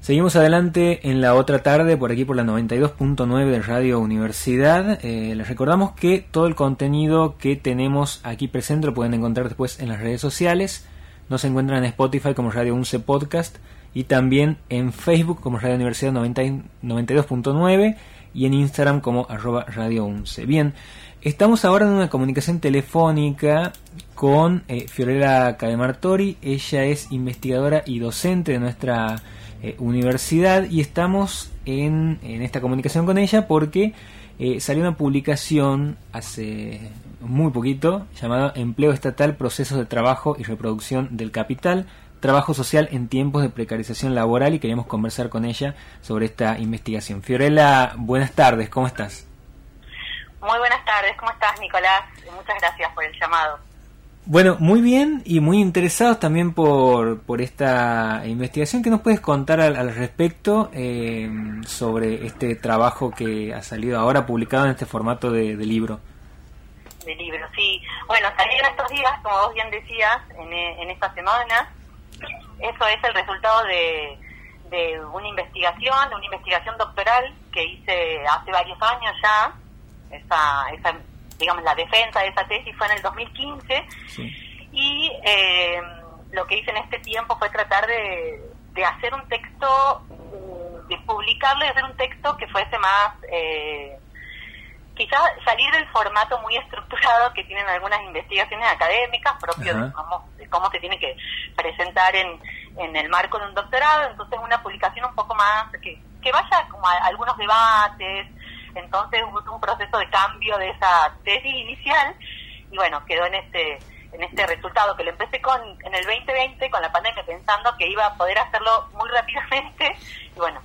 Seguimos adelante en la otra tarde, por aquí por la 92.9 de Radio Universidad. Eh, les recordamos que todo el contenido que tenemos aquí presente lo pueden encontrar después en las redes sociales. Nos encuentran en Spotify como Radio Unce Podcast y también en Facebook como Radio Universidad 92.9 y en Instagram como arroba Radio Unce. Bien, estamos ahora en una comunicación telefónica con eh, Fiorella Cademartori. Ella es investigadora y docente de nuestra eh, universidad y estamos en, en, esta comunicación con ella porque eh, salió una publicación hace muy poquito llamada Empleo Estatal, Procesos de Trabajo y Reproducción del Capital, Trabajo Social en tiempos de precarización laboral y queremos conversar con ella sobre esta investigación. Fiorella, buenas tardes, ¿cómo estás? Muy buenas tardes, ¿cómo estás Nicolás? Muchas gracias por el llamado. Bueno, muy bien y muy interesados también por, por esta investigación. ¿Qué nos puedes contar al, respecto eh, sobre este trabajo que ha salido ahora publicado en este formato de, libro? De libro, sí. Bueno, salieron estos días, como vos bien decías, en, en esta semana. Eso es el resultado de, de una investigación, de una investigación doctoral que hice hace varios años ya. Esa, esa digamos, la defensa de esa tesis fue en el 2015 y eh, lo que hice en este tiempo fue tratar de, de hacer un texto, de publicarlo y hacer un texto que fuese más, eh, quizás salir del formato muy estructurado que tienen algunas investigaciones académicas propio de cómo, de cómo se tiene que presentar en, en el marco de un doctorado, entonces una publicación un poco más, que, que vaya como a algunos debates, entonces hubo un proceso de cambio de esa tesis inicial y bueno, quedó en este en este resultado que lo empecé con en el 2020 con la pandemia pensando que iba a poder hacerlo muy rápidamente y bueno,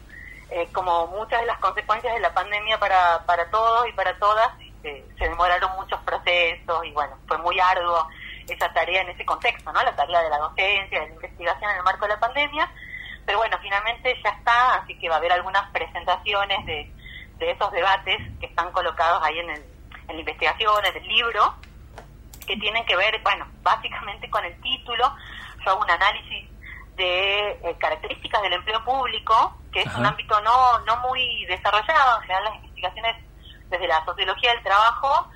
eh, como muchas de las consecuencias de la pandemia para, para todos y para todas, eh, se demoraron muchos procesos y bueno, fue muy arduo esa tarea en ese contexto, ¿no? La tarea de la docencia, de la investigación en el marco de la pandemia, pero bueno, finalmente ya está, así que va a haber algunas presentaciones de, de esos debates que están colocados ahí en, el, en la investigación, en el libro, que tienen que ver, bueno, básicamente con el título. Yo hago un análisis de eh, características del empleo público, que es un ámbito no, no muy desarrollado. En general, las investigaciones desde la sociología del trabajo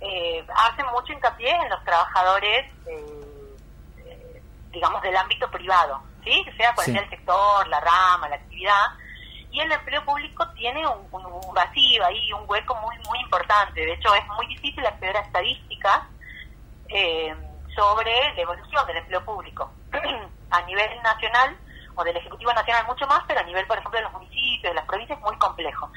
eh, hacen mucho hincapié en los trabajadores, eh, digamos, del ámbito privado, ¿sí? sea cual sea el sector, la rama, la actividad y el empleo público tiene un, vacío ahí, un hueco muy muy importante. De hecho, es muy difícil acceder a estadísticas eh, sobre la evolución del empleo público a nivel nacional o del Ejecutivo Nacional mucho más, pero a nivel, por ejemplo, de los municipios, de las provincias, es muy complejo.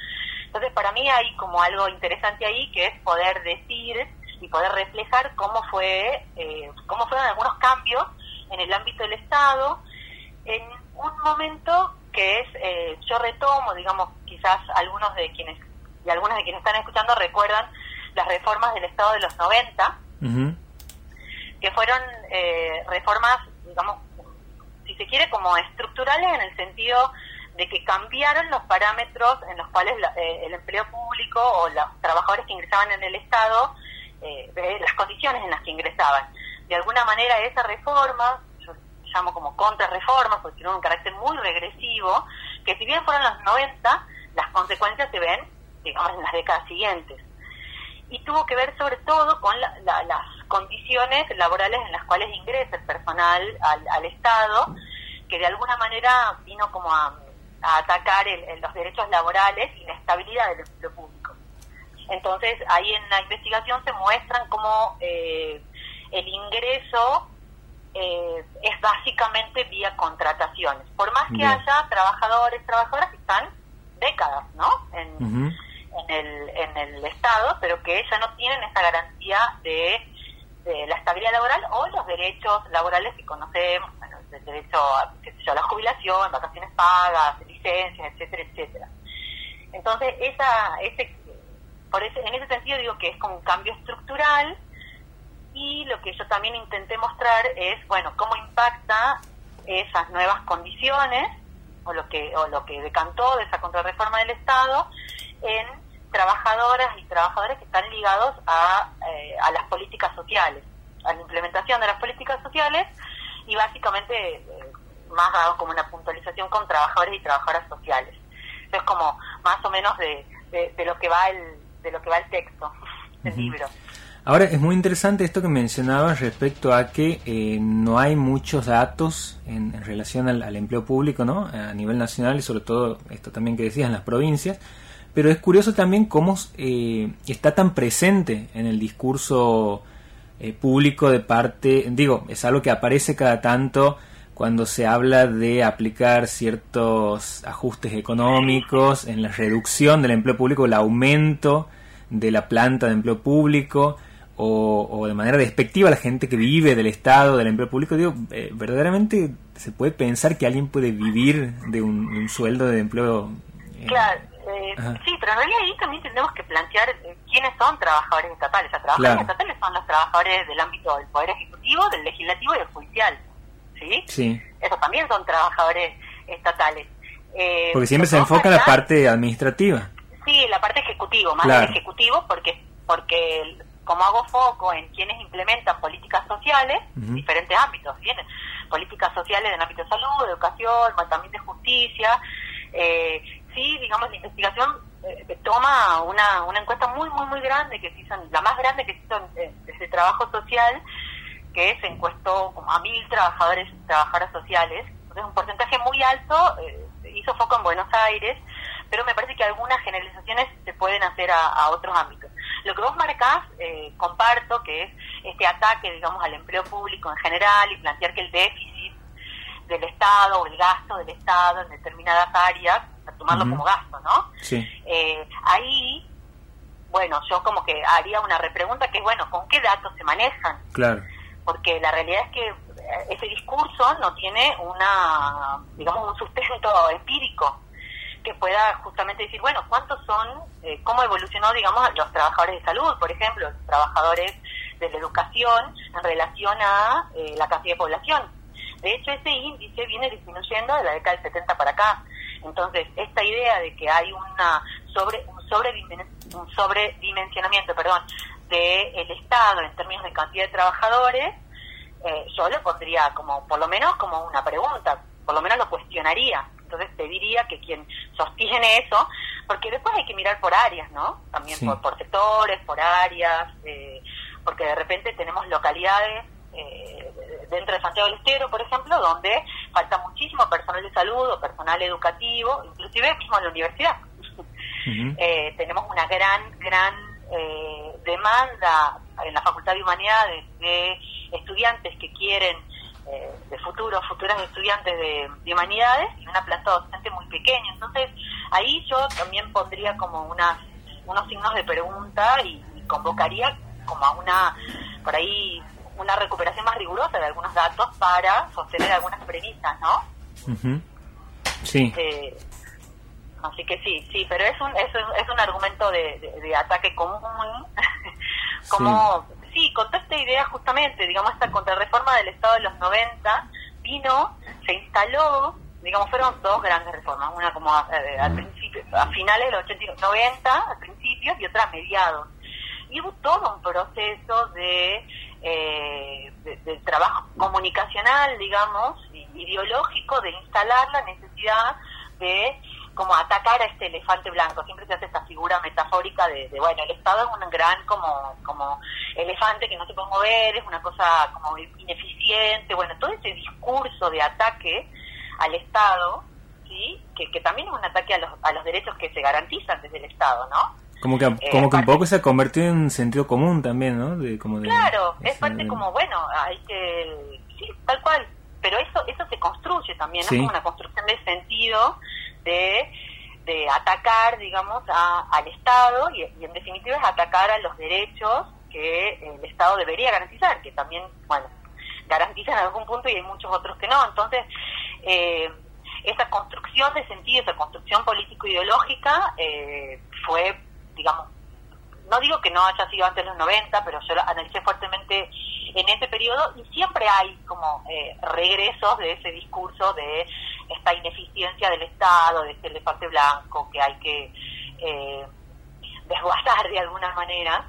Entonces, para mí hay como algo interesante ahí, que es poder decir y poder reflejar cómo fue eh, cómo fueron algunos cambios en el ámbito del Estado en un momento que es, eh, yo retomo, digamos, quizás algunos de quienes, y algunas de quienes están escuchando recuerdan las reformas del Estado de los 90, que fueron eh, reformas, digamos, si se quiere, como estructurales en el sentido de que cambiaron los parámetros en los cuales eh, el empleo público o los trabajadores que ingresaban en el Estado, las condiciones en las que ingresaban. De alguna manera esa reforma llamo como contrarreformas, porque tienen un carácter muy regresivo, que si bien fueron los 90, las consecuencias se ven, digamos, en las décadas siguientes. Y tuvo que ver sobre todo con las condiciones laborales en las cuales ingresa el personal al, Estado, que de alguna manera vino como a, atacar los derechos laborales y la estabilidad del empleo público. Entonces, ahí en la investigación se muestran cómo eh, el ingreso eh, es básicamente vía contrataciones. Por más que haya trabajadores, trabajadoras que están décadas, ¿no? En, el, en el Estado, pero que ya no tienen esa garantía de, la estabilidad laboral o los derechos laborales que conocemos, bueno, el derecho a, la jubilación, vacaciones pagas, licencias, etcétera, etcétera. Entonces, esa, ese, por ese, en ese sentido digo que es como un cambio estructural y lo que yo también intenté mostrar es, bueno, cómo impacta esas nuevas condiciones o lo que o lo que decantó de esa contrarreforma del Estado en trabajadoras y trabajadores que están ligados a, eh, a las políticas sociales, a la implementación de las políticas sociales y básicamente eh, más dado como una puntualización con trabajadores y trabajadoras sociales. es como más o menos de, de, lo que va el, de lo que va el texto del libro. Ahora, es muy interesante esto que mencionabas respecto a que eh, no hay muchos datos en, relación al, empleo público, ¿no? A nivel nacional y sobre todo esto también que decías en las provincias. Pero es curioso también cómo eh, está tan presente en el discurso eh, público de parte, digo, es algo que aparece cada tanto cuando se habla de aplicar ciertos ajustes económicos en la reducción del empleo público, el aumento de la planta de empleo público o, de manera despectiva a la gente que vive del Estado, del empleo público, digo, eh, verdaderamente se puede pensar que alguien puede vivir de un, sueldo de empleo. Eh, claro, eh, sí, pero en realidad ahí también tenemos que plantear quiénes son trabajadores estatales. O trabajadores estatales son los trabajadores del ámbito del Poder Ejecutivo, del Legislativo y del Judicial. ¿Sí? Sí. Esos también son trabajadores estatales. porque siempre se enfoca en la parte administrativa. Sí, la parte ejecutiva, más del ejecutivo, porque porque como hago foco en quienes implementan políticas sociales, diferentes ámbitos, vienen políticas sociales en el ámbito de salud, educación, también de justicia, eh, sí, digamos, la investigación eh, toma una, una encuesta muy, muy, muy grande, que se hizo, la más grande que se hizo desde trabajo social, que se encuestó como a mil trabajadores trabajadoras sociales, entonces un porcentaje muy alto, eh, hizo foco en Buenos Aires, pero me parece que algunas generalizaciones se pueden hacer a otros ámbitos. Lo que vos marcás, eh, comparto, que es este ataque, digamos, al empleo público en general y plantear que el déficit del Estado o el gasto del Estado en determinadas áreas, tomarlo como gasto, ¿no? Sí. Eh, ahí, bueno, yo como que haría una repregunta que es, bueno, ¿con qué datos se manejan? Claro. Porque la realidad es que ese discurso no tiene una, digamos, un sustento empírico que pueda justamente decir, bueno, ¿cuántos son, eh, cómo evolucionó, digamos, los trabajadores de salud, por ejemplo, los trabajadores de la educación en relación a eh, la cantidad de población? De hecho, ese índice viene disminuyendo de la década del 70 para acá. Entonces, esta idea de que hay una sobre, un, un sobredimensionamiento perdón, del Estado en términos de cantidad de trabajadores, eh, yo lo pondría como, por lo menos, como una pregunta, por lo menos lo cuestionaría. Entonces te diría que quien sostiene eso, porque después hay que mirar por áreas, ¿no? También por, sectores, por áreas, eh, porque de repente tenemos localidades eh, dentro de Santiago del Estero, por ejemplo, donde falta muchísimo personal de salud o personal educativo, inclusive mismo en la universidad. Eh, tenemos una gran, gran demanda en la Facultad de Humanidades de estudiantes que quieren eh, de futuros, futuras estudiantes de, humanidades y una planta docente muy pequeña. Entonces, ahí yo también pondría como unas, unos signos de pregunta y, convocaría como a una, por ahí, una recuperación más rigurosa de algunos datos para sostener algunas premisas, ¿no? Sí. Eh, así que sí, sí, pero es un, es, es un argumento de, de, ataque común, como sí, con toda esta idea justamente, digamos, esta contrarreforma del Estado de los 90 vino, se instaló, digamos, fueron dos grandes reformas, una como a, eh, al principio, a finales de los 80, 90, al principio, y otra a mediados. Y hubo todo un proceso de, eh, de, trabajo comunicacional, digamos, ideológico, de instalar la necesidad de como atacar a este elefante blanco. Siempre se hace esta figura metafórica de, bueno, el Estado es un gran como, como elefante que no se puede mover, es una cosa como ineficiente. Bueno, todo ese discurso de ataque al Estado, ¿sí? Que, que también es un ataque a los, a los derechos que se garantizan desde el Estado, ¿no? Como que, eh, como que un poco se ha convertido en sentido común también, ¿no? De, como claro, es parte como, bueno, hay que... Sí, tal cual. Pero eso eso se construye también, ¿no? Es como una construcción de sentido de, de atacar, digamos, al Estado y, en definitiva es atacar a los derechos que el Estado debería garantizar, que también, bueno, garantizan en algún punto y hay muchos otros que no. Entonces, eh, esa construcción de sentido, esa construcción político-ideológica eh, fue, digamos, no digo que no haya sido antes de los 90, pero yo lo analicé fuertemente en ese periodo y siempre hay como eh, regresos de ese discurso de esta ineficiencia del Estado, de este elefante blanco que hay que eh, desguazar de alguna manera,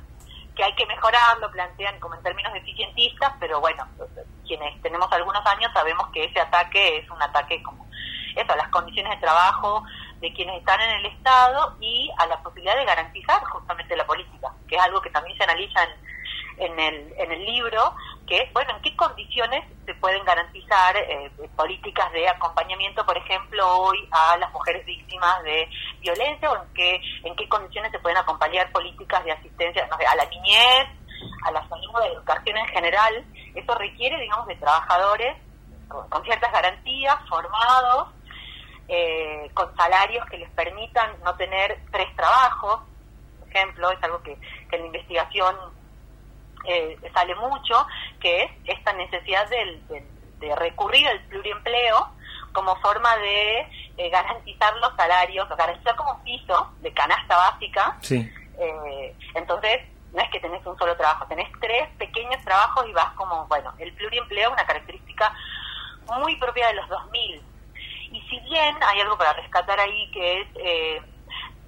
que hay que mejorarlo, plantean como en términos eficientistas, pero bueno, quienes tenemos algunos años sabemos que ese ataque es un ataque como eso, las condiciones de trabajo de quienes están en el Estado y a la posibilidad de garantizar justamente la política, que es algo que también se analiza en, el, en el libro, que es, bueno, en qué condiciones se pueden garantizar eh, políticas de acompañamiento, por ejemplo, hoy a las mujeres víctimas de violencia o en qué, en qué condiciones se pueden acompañar políticas de asistencia a la niñez, a la salud, a la educación en general. Eso requiere, digamos, de trabajadores con, ciertas garantías, formados, eh, con salarios que les permitan no tener tres trabajos, por ejemplo, es algo que, que en la investigación eh, sale mucho, que es esta necesidad de, recurrir al pluriempleo como forma de eh, garantizar los salarios, o garantizar como un piso de canasta básica. Eh, entonces, no es que tenés un solo trabajo, tenés tres pequeños trabajos y vas como, bueno, el pluriempleo es una característica muy propia de los 2000. Y si bien hay algo para rescatar ahí que es,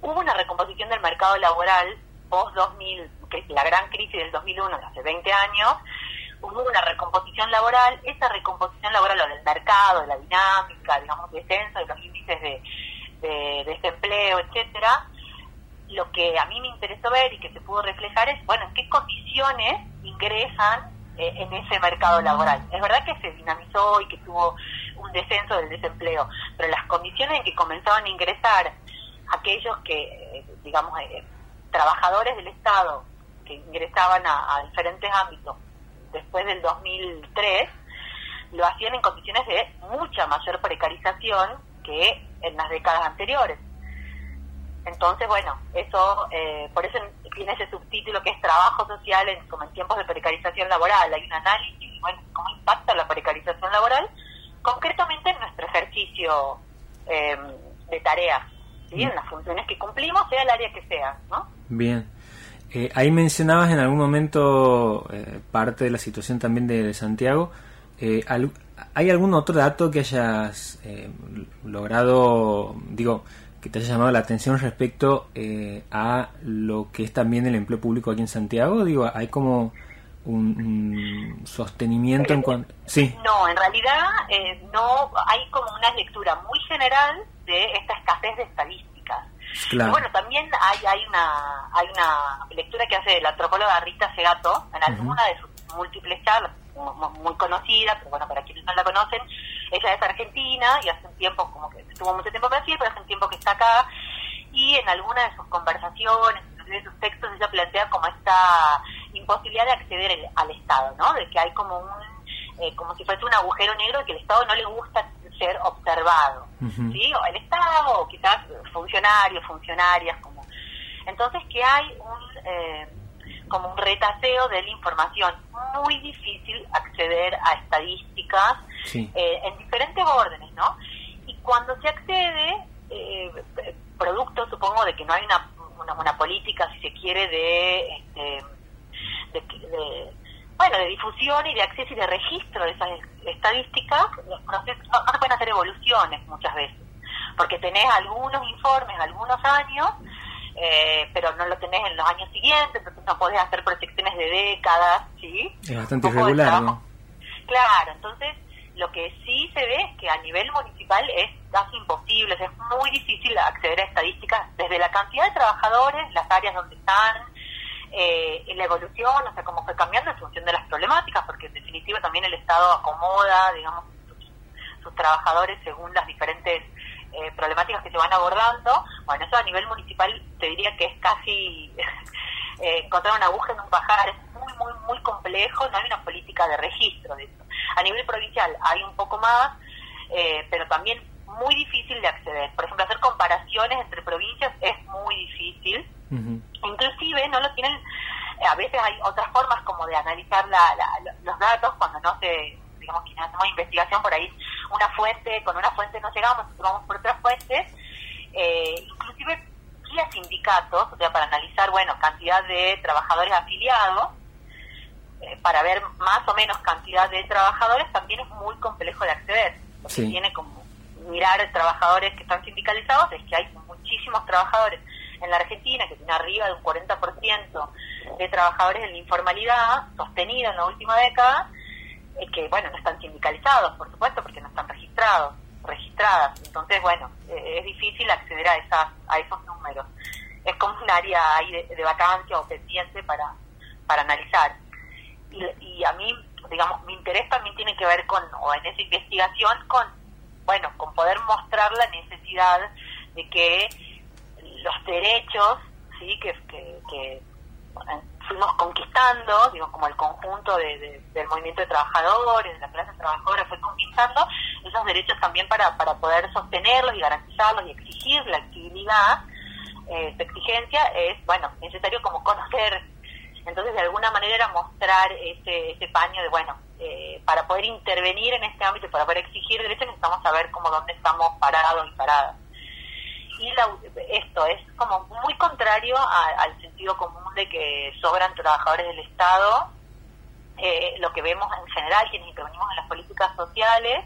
hubo una recomposición del mercado laboral post-2000 que es la gran crisis del 2001, de hace 20 años, hubo una recomposición laboral, esa recomposición laboral, o del mercado, de la dinámica, digamos, descenso de los índices de, desempleo, etcétera, lo que a mí me interesó ver y que se pudo reflejar es, bueno, en qué condiciones ingresan eh, en ese mercado laboral. Es verdad que se dinamizó y que tuvo un descenso del desempleo, pero las condiciones en que comenzaban a ingresar aquellos que, eh, digamos, eh, trabajadores del Estado que ingresaban a, diferentes ámbitos después del 2003, lo hacían en condiciones de mucha mayor precarización que en las décadas anteriores. Entonces, bueno, eso, eh, por eso tiene ese subtítulo que es trabajo social en, como en tiempos de precarización laboral. Hay un análisis, bueno, cómo impacta la precarización laboral, concretamente en nuestro ejercicio eh, de tareas, ¿sí? en las funciones que cumplimos, sea el área que sea, ¿no? Bien. Eh, ahí mencionabas en algún momento eh, parte de la situación también de, Santiago. Eh, ¿Hay algún otro dato que hayas logrado, digo, que te haya llamado la atención respecto a lo que es también el empleo público aquí en Santiago? Digo, hay como un, sostenimiento en cuanto... Sí. No, en realidad no hay como una lectura muy general de esta escasez de estadísticas bueno, también hay, hay, una, hay una lectura que hace la antropóloga Rita Segato en alguna de sus múltiples charlas, muy conocida, pero bueno, para quienes no la conocen, ella es argentina y hace un tiempo, como que estuvo mucho tiempo en Brasil, pero hace un tiempo que está acá, y en alguna de sus conversaciones, en sus textos, ella plantea como esta imposibilidad de acceder al Estado, ¿no? De que hay como un, eh, como si fuese un agujero negro que el Estado no le gusta ser observado, ¿sí? O el Estado, o quizás funcionarios, funcionarias, como... Entonces que hay un, eh, como un retaseo de la información, muy difícil acceder a estadísticas eh, en diferentes órdenes, ¿no? Y cuando se accede, eh, producto, supongo, de que no hay una, una, política, si se quiere, de, de difusión y de acceso y de registro de esas estadísticas, los procesos no, se pueden hacer evoluciones muchas veces, porque tenés algunos informes, algunos años, eh, pero no lo tenés en los años siguientes, entonces no podés hacer proyecciones de décadas, ¿sí? Es bastante irregular, ¿no? Claro, entonces lo que sí se ve es que a nivel municipal es casi imposible, es muy difícil acceder a estadísticas desde la cantidad de trabajadores, las áreas donde están, eh, la evolución, o sea, cómo fue cambiando en función de las problemáticas, porque en definitiva también el Estado acomoda, digamos, sus, trabajadores según las diferentes eh, problemáticas que se van abordando. Bueno, eso a nivel municipal te diría que es casi eh, encontrar una aguja en un pajar, es muy, muy, muy complejo, no hay una política de registro de eso. A nivel provincial hay un poco más, eh, pero también muy difícil de acceder. Por ejemplo, hacer comparaciones entre provincias es muy difícil. No lo tienen, a veces hay otras formas como de analizar los datos cuando no se, digamos que hacemos investigación por ahí, una fuente, con una fuente no llegamos, vamos por otras fuentes, eh, inclusive guía sindicatos, o sea, para analizar, bueno, cantidad de trabajadores afiliados, eh, para ver más o menos cantidad de trabajadores, también es muy complejo de acceder. Lo que tiene como mirar trabajadores que están sindicalizados es que hay muchísimos trabajadores en la Argentina, que tiene arriba de un 40% de trabajadores en la informalidad, sostenida en la última década, que bueno, no están sindicalizados, por supuesto, porque no están registrados, registradas. Entonces, bueno, es difícil acceder a, esas, a esos números. Es como un área ahí de, vacancia o pendiente para, para analizar. Y, y a mí, digamos, mi interés también tiene que ver con, o en esa investigación, con, bueno, con poder mostrar la necesidad de que los derechos, sí, que, que, fuimos conquistando, digo, como el conjunto de, del movimiento de trabajadores, de la clase trabajadora fue conquistando, esos derechos también para, para poder sostenerlos y garantizarlos y exigir la actividad, eh, exigencia es, bueno, necesario como conocer, entonces de alguna manera era mostrar ese, ese paño de, bueno, eh, para poder intervenir en este ámbito, para poder exigir derechos, necesitamos saber cómo dónde estamos parados y paradas y esto es como muy contrario al sentido común de que sobran trabajadores del Estado. Eh, lo que vemos en general, quienes intervenimos en las políticas sociales,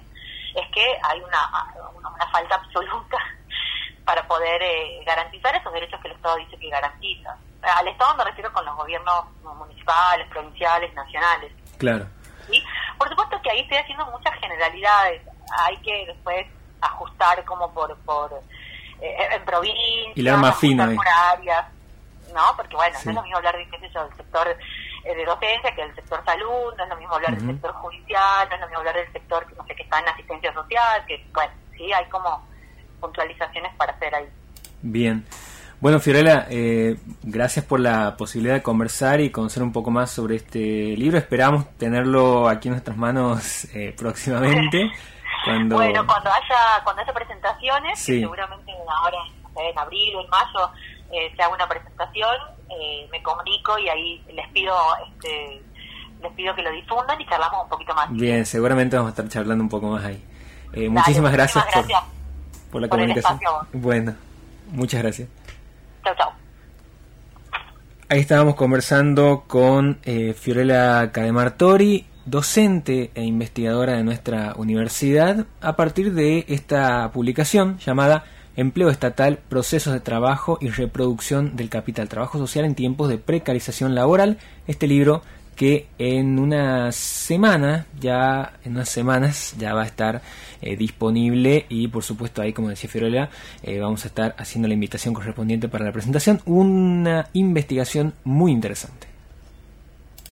es que hay una, una, falta absoluta para poder eh, garantizar esos derechos que el Estado dice que garantiza. Al Estado me refiero con los gobiernos municipales, provinciales, nacionales. Claro. ¿Sí? Por supuesto que ahí estoy haciendo muchas generalidades. Hay que después ajustar como por, por en provincia, y más por áreas, ¿no? Porque bueno, no es lo mismo hablar de, qué sé yo, del sector eh, de docencia que del sector salud, no es lo mismo hablar del sector judicial, no es lo mismo hablar del sector que no sé que está en asistencia social, que bueno, sí, hay como puntualizaciones para hacer ahí. Bien. Bueno, Fiorella, eh, gracias por la posibilidad de conversar y conocer un poco más sobre este libro. Esperamos tenerlo aquí en nuestras manos próximamente. Bueno, cuando haya, cuando haya presentaciones, seguramente ahora en abril o en mayo eh, se haga una presentación, eh, me comunico y ahí les pido este, les pido que lo difundan y charlamos un poquito más. Bien, seguramente vamos a estar charlando un poco más ahí. Eh, muchísimas, gracias, por, la comunicación. bueno, muchas gracias. Chao, chao. Ahí estábamos conversando con eh, Fiorella Cademartori, docente e investigadora de nuestra universidad a partir de esta publicación llamada Empleo Estatal, Procesos de Trabajo y Reproducción del Capital, Trabajo Social en tiempos de precarización laboral. Este libro que en una semana, ya en unas semanas, ya va a estar eh, disponible y por supuesto ahí, como decía Fiorella, eh, vamos a estar haciendo la invitación correspondiente para la presentación. Una investigación muy interesante.